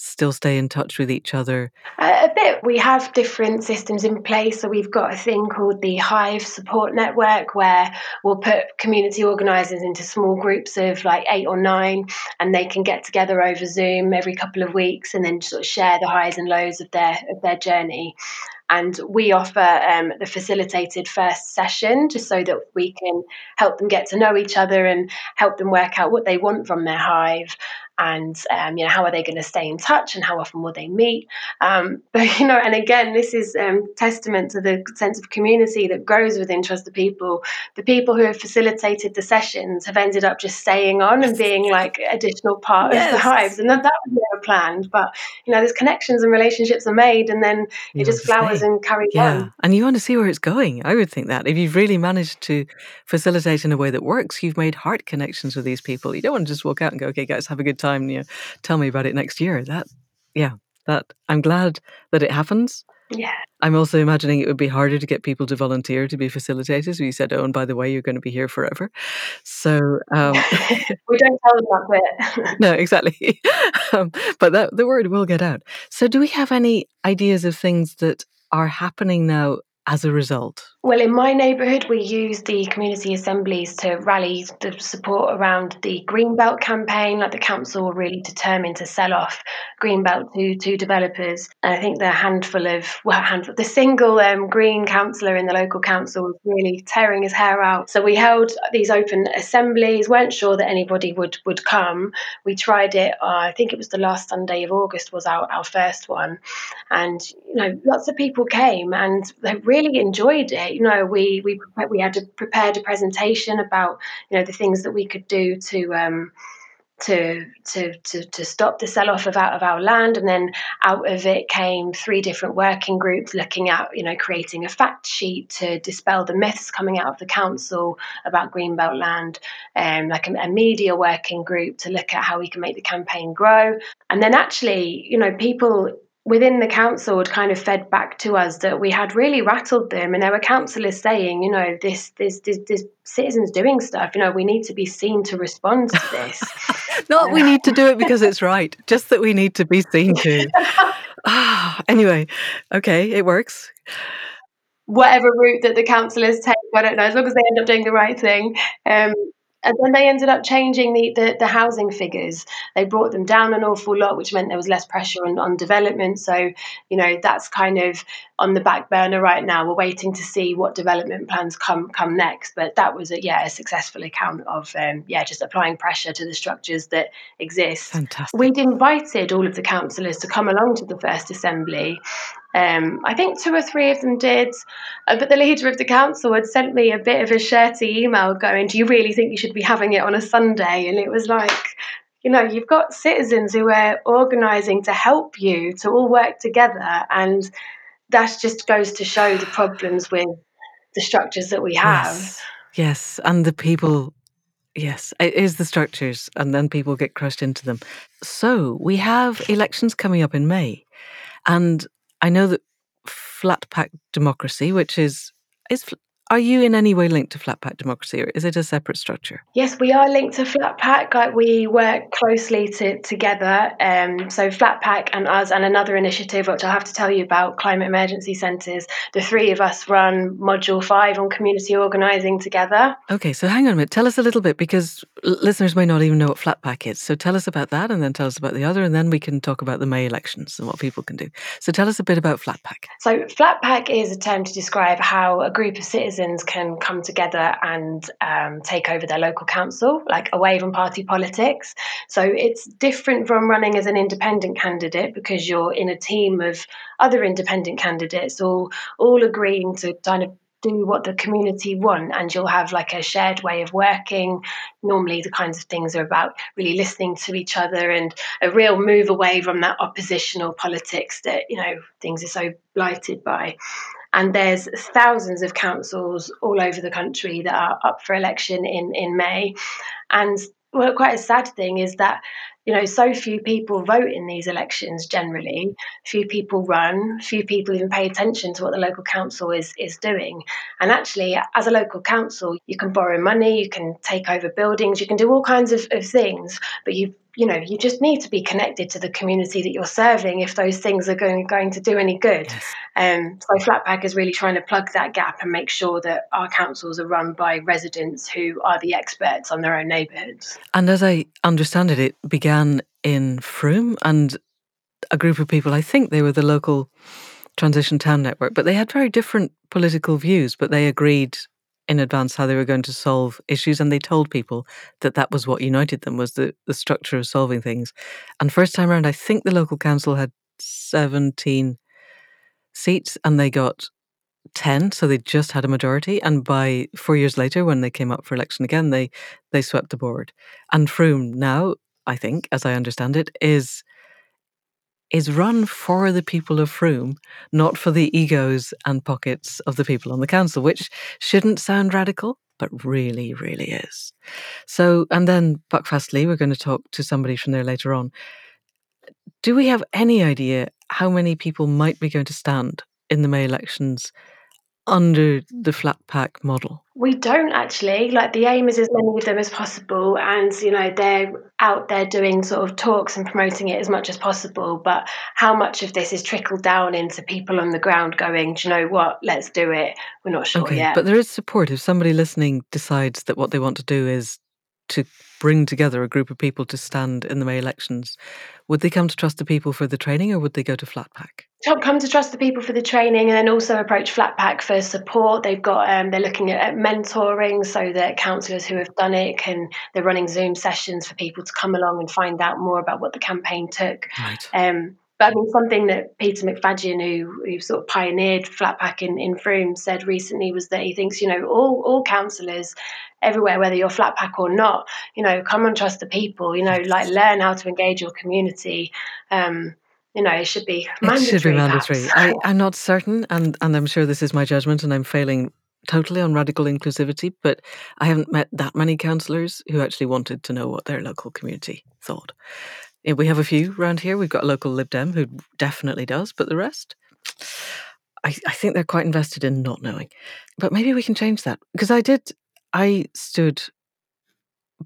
still stay in touch with each other? Uh, a bit. We have different systems in place. So we've got a thing called the Hive Support Network where we'll put community organisers into small groups of like eight or nine and they can get together over Zoom every couple of weeks and then sort of share the highs and lows of their of their journey. And we offer um, the facilitated first session just so that we can help them get to know each other and help them work out what they want from their hive and um, you know how are they going to stay in touch and how often will they meet? Um, *laughs* but you know and again this is um, testament to the sense of community that grows within Trust the People. The people who have facilitated the sessions have ended up just staying on and being like additional part yes. of the hives and that, that was never planned but you know there's connections and relationships are made and then you it just flowers and carries yeah. on. and you want to see where it's going i would think that. If you've really managed to facilitate in a way that works you've made heart connections with these people. You don't want to just walk out and go okay guys have a good time time, you know, tell me about it next year. That, yeah, that I'm glad that it happens. Yeah. I'm also imagining it would be harder to get people to volunteer to be facilitators. You said, oh, and by the way, you're going to be here forever. So um, *laughs* we don't tell them that bit. no, exactly. *laughs* um, but that, the word will get out. So, do we have any ideas of things that are happening now as a result? Well, in my neighbourhood, we use the community assemblies to rally the support around the Greenbelt campaign. Like the council were really determined to sell off Greenbelt to, to developers. And I think the handful of, well, handful, the single um, green councillor in the local council was really tearing his hair out. So we held these open assemblies, weren't sure that anybody would, would come. We tried it, uh, I think it was the last Sunday of August was our, our first one. And, you know, lots of people came and they really enjoyed it. You know, we we we had prepared a presentation about you know the things that we could do to. Um, to, to, to, to stop the sell off of out of our land. And then out of it came three different working groups looking at, you know, creating a fact sheet to dispel the myths coming out of the council about Greenbelt land, um, like a, a media working group to look at how we can make the campaign grow. And then actually, you know, people within the council had kind of fed back to us that we had really rattled them. And there were councillors saying you know this this this, this citizens doing stuff. You know we need to be seen to respond to this. *laughs* Not we need to do it because it's right just that we need to be seen to. *laughs* *sighs* Anyway okay it works. Whatever route that the councillors take i don't know as long as they end up doing the right thing. Um, and then they ended up changing the, the, the, housing figures. They brought them down an awful lot, which meant there was less pressure on, on development. So, you know, that's kind of on the back burner right now. We're waiting to see what development plans come come next. But that was a yeah a successful account of um, yeah just applying pressure to the structures that exist. Fantastic. We'd invited all of the councillors to come along to the first assembly, um, I think two or three of them did, uh, but the leader of the council had sent me a bit of a shirty email going, Do you really think you should be having it on a Sunday? And it was like, you know, you've got citizens who are organising to help you to all work together. And that just goes to show the problems with the structures that we have. Yes, yes. and the people. Yes, it is the structures, and then people get crushed into them. So we have elections coming up in May. And I know that flat pack democracy, which is is are you in any way linked to Flat Pack Democracy, or is it a separate structure? Yes, we are linked to Flat Pack. Like we work closely to, together. Um, so Flat Pack and us, and another initiative which I'll have to tell you about, Climate Emergency Centres. The three of us run Module Five on community organising together. Okay, so hang on a minute. Tell us a little bit because listeners may not even know what Flat Pack is. So tell us about that, and then tell us about the other, and then we can talk about the May elections and what people can do. So tell us a bit about Flat Pack. So Flat Pack is a term to describe how a group of citizens citizens can come together and um, take over their local council, like away from party politics. So it's different from running as an independent candidate because you're in a team of other independent candidates, all all agreeing to kind of do what the community want and you'll have like a shared way of working normally the kinds of things are about really listening to each other and a real move away from that oppositional politics that you know things are so blighted by and there's thousands of councils all over the country that are up for election in, in May. And well, quite a sad thing is that you know so few people vote in these elections generally. Few people run. Few people even pay attention to what the local council is is doing. And actually as a local council you can borrow money you can take over buildings you can do all kinds of, of things but you you know you just need to be connected to the community that you're serving if those things are going going to do any good yes. um, so Flat Pack is really trying to plug that gap and make sure that our councils are run by residents who are the experts on their own neighbourhoods and as i understand it it began in Frome and a group of people i think they were the local transition town network but they had very different political views but they agreed in advance how they were going to solve issues and they told people that that was what united them was the, the structure of solving things. And first time around i think the local council had 17 seats and they got 10 so they just had a majority. And by 4 years later when they came up for election again they they swept the board. And Frome now i think as i understand it is is run for the people of Frome, not for the egos and pockets of the people on the council, which shouldn't sound radical, but really, really is. So, and then Buckfastleigh, we're going to talk to somebody from there later on. Do we have any idea how many people might be going to stand in the May elections under the flat pack model? We don't actually. Like the aim is as many of them as possible, and you know they're out there doing sort of talks and promoting it as much as possible. But how much of this is trickled down into people on the ground going, do you know what? Let's do it. We're not sure okay, yet. But there is support if somebody listening decides that what they want to do is to bring together a group of people to stand in the May elections, would they come to Trust the People for the training or would they go to Flatpack? Come to Trust the People for the training and then also approach Flatpack for support. They've got, um, they're looking at, at mentoring so that councillors who have done it can, they're running Zoom sessions for people to come along and find out more about what the campaign took. Right. Um, but I mean, something that Peter Macfadyen, who, who sort of pioneered Flatpack in, in Frome, said recently was that he thinks, you know, all, all councillors everywhere, whether you're Flatpack or not, you know, come and trust the people, you know, like learn how to engage your community. Um, you know, it should be mandatory. It should be mandatory. I, I'm not certain, and, and I'm sure this is my judgment, and I'm failing totally on radical inclusivity, but I haven't met that many councillors who actually wanted to know what their local community thought. Eh, we have a few around here. We've got a local Lib Dem who definitely does, but the rest, I, I think they're quite invested in not knowing. But maybe we can change that because I did. I stood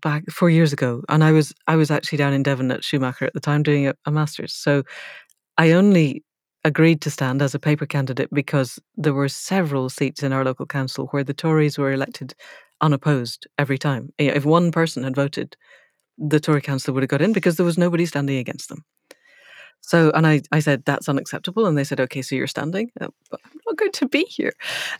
back four years ago, and I was I was actually down in Devon at Schumacher at the time doing a, a master's. So I only agreed to stand as a paper candidate because there were several seats in our local council where the Tories were elected unopposed every time. Eh, if one person had voted the Tory council would have got in because there was nobody standing against them. So, and I, I said, that's unacceptable. And they said, okay, so you're standing. Uh, I'm not going to be here.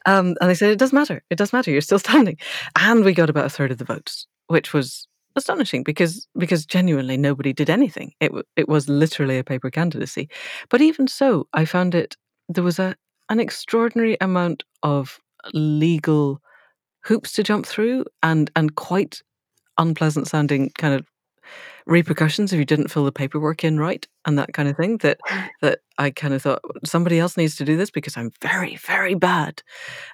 Um, and they said, it does matter. It does matter. You're still *laughs* standing. And we got about a third of the votes, which was astonishing because because genuinely nobody did anything. It it was literally a paper candidacy. But even so, I found it there was a an extraordinary amount of legal hoops to jump through and and quite unpleasant sounding kind of repercussions if you didn't fill the paperwork in right and that kind of thing that *laughs* that I kind of thought somebody else needs to do this because I'm very very bad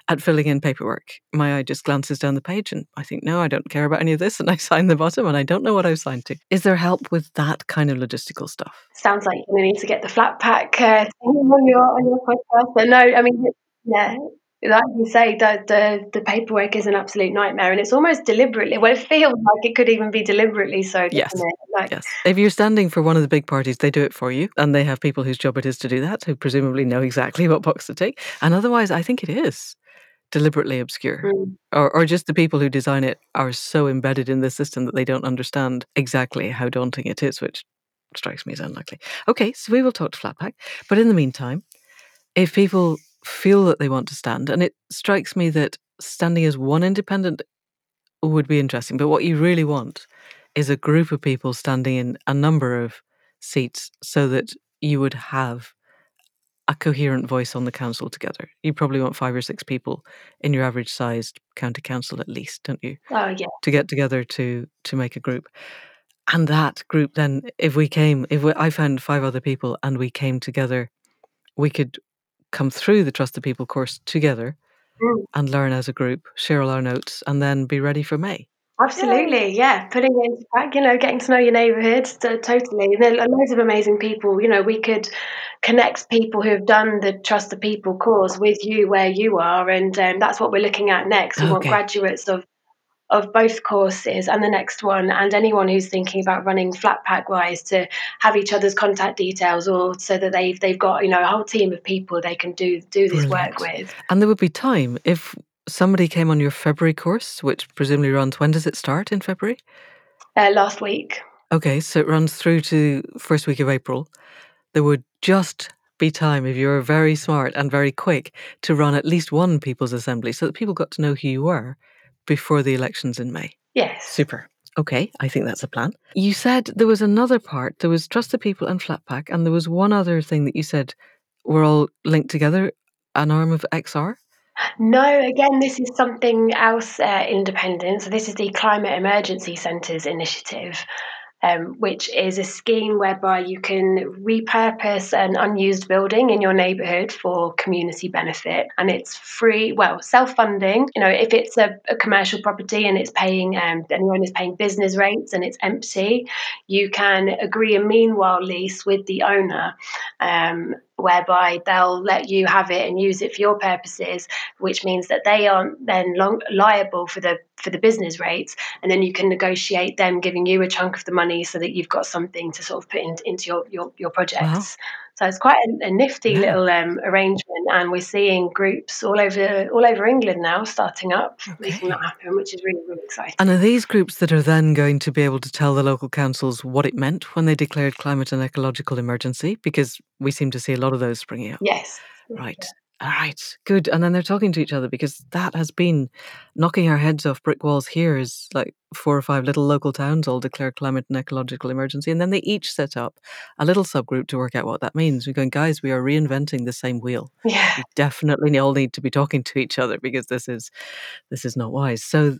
at filling in paperwork. My eye just glances down the page and I think no, I don't care about any of this and I sign the bottom and I don't know what I've signed to. Is there help with that kind of logistical stuff? Sounds like you need to get the flat pack uh, on your on your podcast. But no, I mean yeah, like you say, the, the the paperwork is an absolute nightmare, and it's almost deliberately. Well, it feels like it could even be deliberately so. Yes. Like, yes. If you're standing for one of the big parties, they do it for you, and they have people whose job it is to do that, who presumably know exactly *laughs* what box to take. And otherwise, I think it is deliberately obscure, mm. or or just the people who design it are so embedded in the system that they don't understand exactly how daunting it is, which strikes me as unlikely. Okay, so we will talk to Flatpack, but in the meantime, if people feel that they want to stand. And it strikes me that standing as one independent would be interesting. But what you really want is a group of people standing in a number of seats so that you would have a coherent voice on the council together. You probably want five or six people in your average sized county council at least, don't you? Oh yeah. To get together to to make a group. And that group then if we came if we, I found five other people and we came together we could come through the Trust the People course together mm. and learn as a group, share all our notes, and then be ready for May. Absolutely, yeah. Putting it into practice, you know, getting to know your neighbourhood, totally. And there are loads of amazing people. You know, we could connect people who have done the Trust the People course with you where you are, and um, that's what we're looking at next. We okay. want graduates of of both courses and the next one, and anyone who's thinking about running flat pack wise to have each other's contact details, or so that they've they've got you know a whole team of people they can do do this Brilliant. work with. And there would be time if somebody came on your February course, which presumably runs. When does it start in February? Uh, last week. Okay, so it runs through to first week of April. There would just be time if you're very smart and very quick to run at least one people's assembly so that people got to know who you were before the elections in May. Yes. Super. Okay, I think that's a plan. You said there was another part. There was Trust the People and Flatpack, and there was one other thing that you said were all linked together, an arm of XR? No, again, this is something else uh, independent. So, this is the Climate Emergency Centres initiative um, which is a scheme whereby you can repurpose an unused building in your neighbourhood for community benefit, and it's free. Well, self-funding. You know, if it's a, a commercial property and it's paying, um, and the paying business rates and it's empty, you can agree a meanwhile lease with the owner. Um, whereby they'll let you have it and use it for your purposes, which means that they aren't then long, liable for the for the business rates, and then you can negotiate them giving you a chunk of the money so that you've got something to sort of put in, into your your, your projects. Wow. So it's quite a, a nifty yeah. little um, arrangement, and we're seeing groups all over all over England now starting up, okay. making that happen, which is really really exciting. And are these groups that are then going to be able to tell the local councils what it meant when they declared climate and ecological emergency? Because we seem to see a lot of those springing up. Yes. Right. All right, good. And then they're talking to each other because that has been knocking our heads off brick walls here is like four or five little local towns all declare climate and ecological emergency. And then they each set up a little subgroup to work out what that means. We're going, guys, we are reinventing the same wheel. Yeah. We definitely all need to be talking to each other because this is this is not wise. So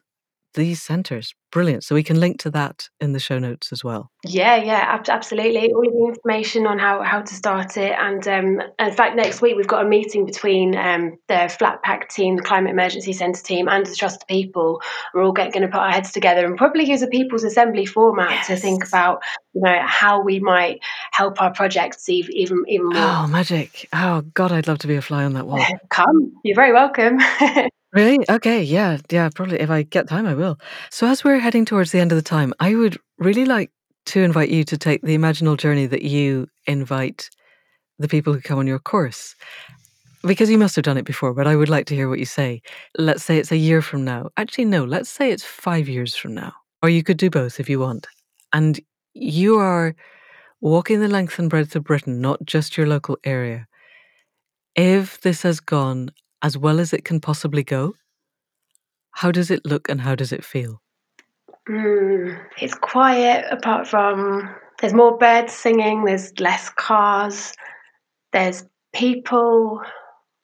these centres. Brilliant. So we can link to that in the show notes as well. Yeah, yeah, ab- absolutely. All of the information on how, how to start it. And um, in fact, next week we've got a meeting between um, the Flat Pack team, the Climate Emergency Centre team, and the Trust People. We're all going to put our heads together and probably use a People's Assembly format yes. to think about, you know, how we might help our projects even even, even more. Oh, magic. Oh, God, I'd love to be a fly on that wall. *laughs* Come, you're very welcome. *laughs* Really? Okay. Yeah. Yeah. Probably if I get time, I will. So, as we're heading towards the end of the time, I would really like to invite you to take the imaginal journey that you invite the people who come on your course. Because you must have done it before, but I would like to hear what you say. Let's say it's a year from now. Actually, no, let's say it's five years from now. Or you could do both if you want. And you are walking the length and breadth of Britain, not just your local area. If this has gone as well as it can possibly go? How does it look and how does it feel? Mm, it's quiet apart from there's more birds singing, there's less cars, there's people,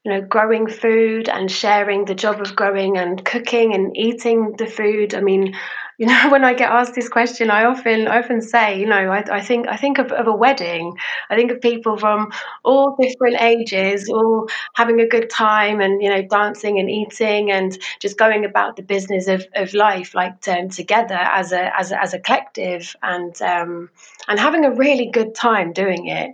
you know, growing food and sharing the job of growing and cooking and eating the food. I mean, *laughs* you know, when I get asked this question, I often often say, you know, I, I think I think of, of a wedding. I think of people from all different ages, all having a good time, and you know, dancing and eating, and just going about the business of, of life, like um, together as a as a, as a collective, and um, and having a really good time doing it.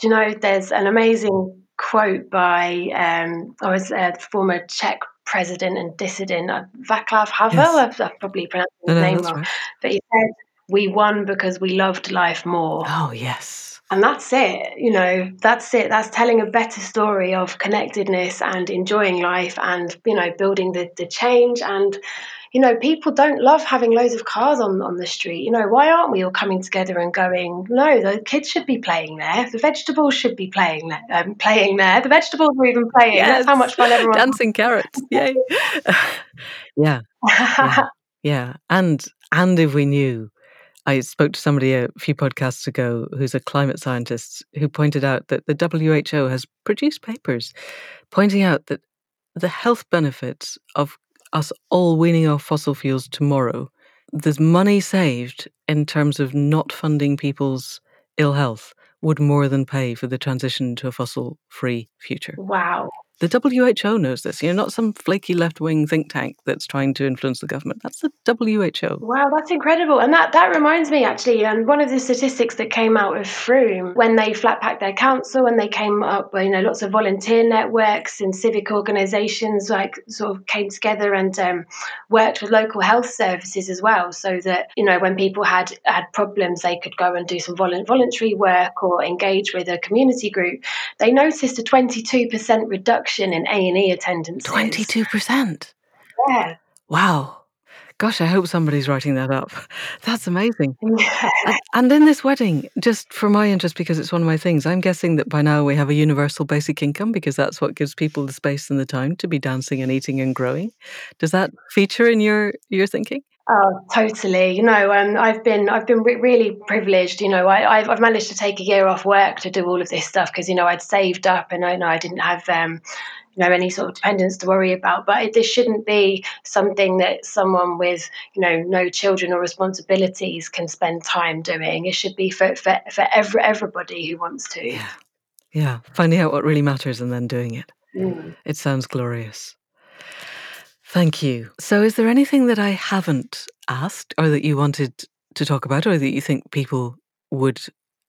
Do you know? There's an amazing quote by um, I was a former Czech president and dissident, uh, Václav Havel. Yes. I've, I've, probably pronounced his no, name wrong, right. but he said, "We won because we loved life more." Oh yes. And that's it, you know, that's it. That's telling a better story of connectedness and enjoying life and, you know, building the, the change and you know, people don't love having loads of cars on, on the street. You know, why aren't we all coming together and going, no, the kids should be playing there. The vegetables should be playing there. Um, playing there. The vegetables are even playing. Yes. That's how much fun everyone *laughs* Dancing carrots. *laughs* Yay. *laughs* yeah. yeah. Yeah. And and if we knew I spoke to somebody a few podcasts ago who's a climate scientist who pointed out that the WHO has produced papers pointing out that the health benefits of us all weaning off fossil fuels tomorrow, there's money saved in terms of not funding people's ill health would more than pay for the transition to a fossil free future. Wow. The WHO knows this. You're not some flaky left wing think tank that's trying to influence the government. That's the WHO. Wow, that's incredible. And that, that reminds me actually, and one of the statistics that came out of Frome when they flat packed their council and they came up, you know, lots of volunteer networks and civic organisations like sort of came together and um, worked with local health services as well, so that you know when people had had problems, they could go and do some voluntary work or engage with a community group. They noticed a 22% reduction in A&E attendance. 22%? Yeah. Wow. Gosh, I hope somebody's writing that up. *laughs* That's amazing. *laughs* Yeah. And in this wedding, just for my interest, because it's one of my things, I'm guessing that by now we have a universal basic income because that's what gives people the space and the time to be dancing and eating and growing. Does that feature in your your thinking? Oh, totally. You know, um, I've been I've been re- really privileged. You know, I, have I've managed to take a year off work to do all of this stuff because you know I'd saved up and I know I didn't have um, you know any sort of dependents to worry about. But it, this shouldn't be something that someone with you know no children or responsibilities can spend time doing. It should be for for for every, everybody who wants to. Yeah, yeah. Finding out what really matters and then doing it. Mm. It sounds glorious. Thank you. So, is there anything that I haven't asked or that you wanted to talk about or that you think people would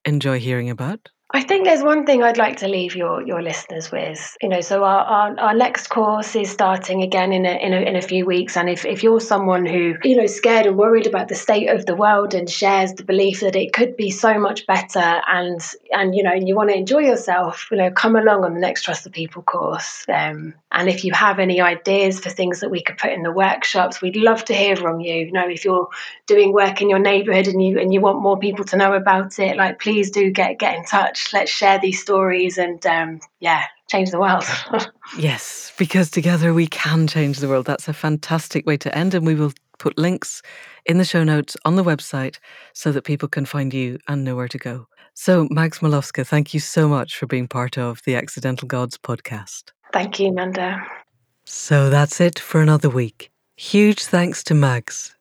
enjoy hearing about? I think there's one thing I'd like to leave your your listeners with. You know, so our, our, our, next course is starting again in a, in a in a few weeks. And if, if you're someone who, you know, scared and worried about the state of the world and shares the belief that it could be so much better and and you know, and you want to enjoy yourself, you know, come along on the next Trust the People course. Um, and if you have any ideas for things that we could put in the workshops, we'd love to hear from you. You know, if you're doing work in your neighborhood and you and you want more people to know about it, like please do get get in touch let's share these stories and um, yeah, change the world. *laughs* yes, because together we can change the world. That's a fantastic way to end, and we will put links in the show notes on the website so that people can find you and know where to go. So, Mags Malowska, thank you so much for being part of the Accidental Gods podcast. Thank you, Amanda. So that's it for another week. Huge thanks to Mags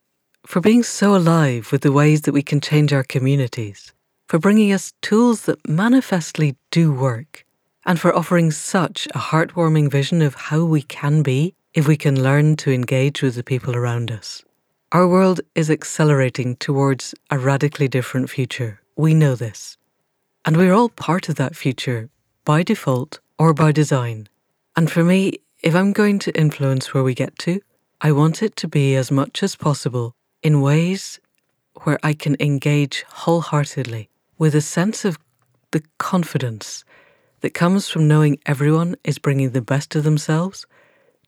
for being so alive with the ways that we can change our communities for bringing us tools that manifestly do work, and for offering such a heartwarming vision of how we can be if we can learn to engage with the people around us. Our world is accelerating towards a radically different future. We know this. And we're all part of that future by default or by design. And for me, if I'm going to influence where we get to, I want it to be as much as possible in ways where I can engage wholeheartedly with a sense of the confidence that comes from knowing everyone is bringing the best of themselves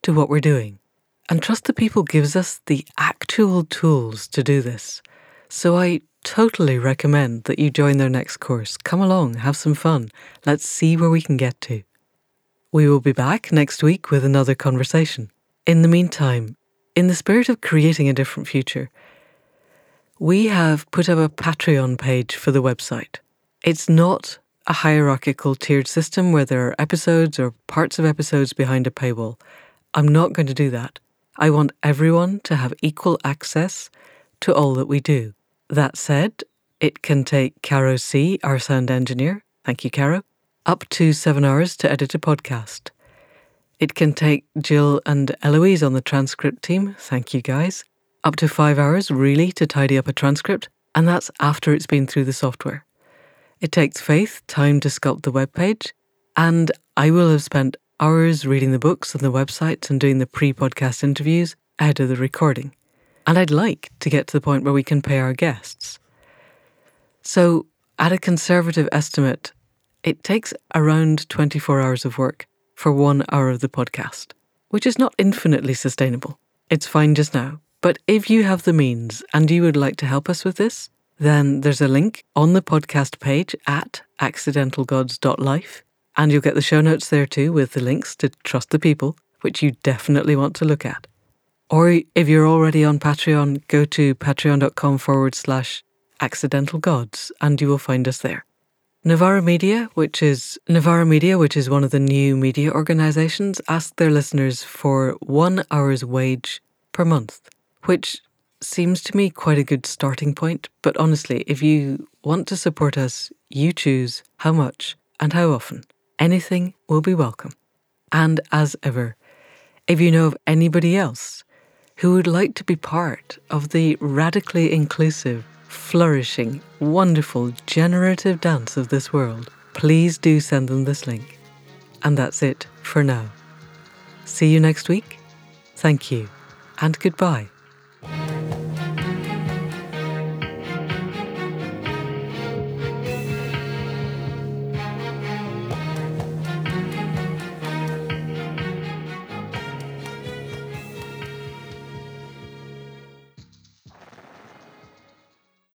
to what we're doing. And Trust the People gives us the actual tools to do this. So I totally recommend that you join their next course. Come along, have some fun. Let's see where we can get to. We will be back next week with another conversation. In the meantime, in the spirit of creating a different future, we have put up a Patreon page for the website. It's not a hierarchical tiered system where there are episodes or parts of episodes behind a paywall. I'm not going to do that. I want everyone to have equal access to all that we do. That said, it can take Caro C, our sound engineer, thank you, Caro, up to seven hours to edit a podcast. It can take Jill and Eloise on the transcript team, thank you guys, up to five hours really to tidy up a transcript, and that's after it's been through the software. It takes Faith time to sculpt the web page, and I will have spent hours reading the books and the websites and doing the pre podcast interviews ahead of the recording. And I'd like to get to the point where we can pay our guests. So, at a conservative estimate, it takes around 24 hours of work for one hour of the podcast, which is not infinitely sustainable. It's fine just now. But if you have the means and you would like to help us with this, then there's a link on the podcast page at accidentalgods.life and you'll get the show notes there too with the links to Trust the People, which you definitely want to look at. Or if you're already on Patreon, go to patreon.com forward slash accidental gods and you will find us there. Novara Media, which is Novara Media, which is one of the new media organizations, ask their listeners for one hour's wage per month, which seems to me quite a good starting point. But honestly, if you want to support us, you choose how much and how often. Anything will be welcome. And as ever, if you know of anybody else who would like to be part of the radically inclusive, flourishing, wonderful, generative dance of this world, please do send them this link. And that's it for now. See you next week. Thank you and goodbye.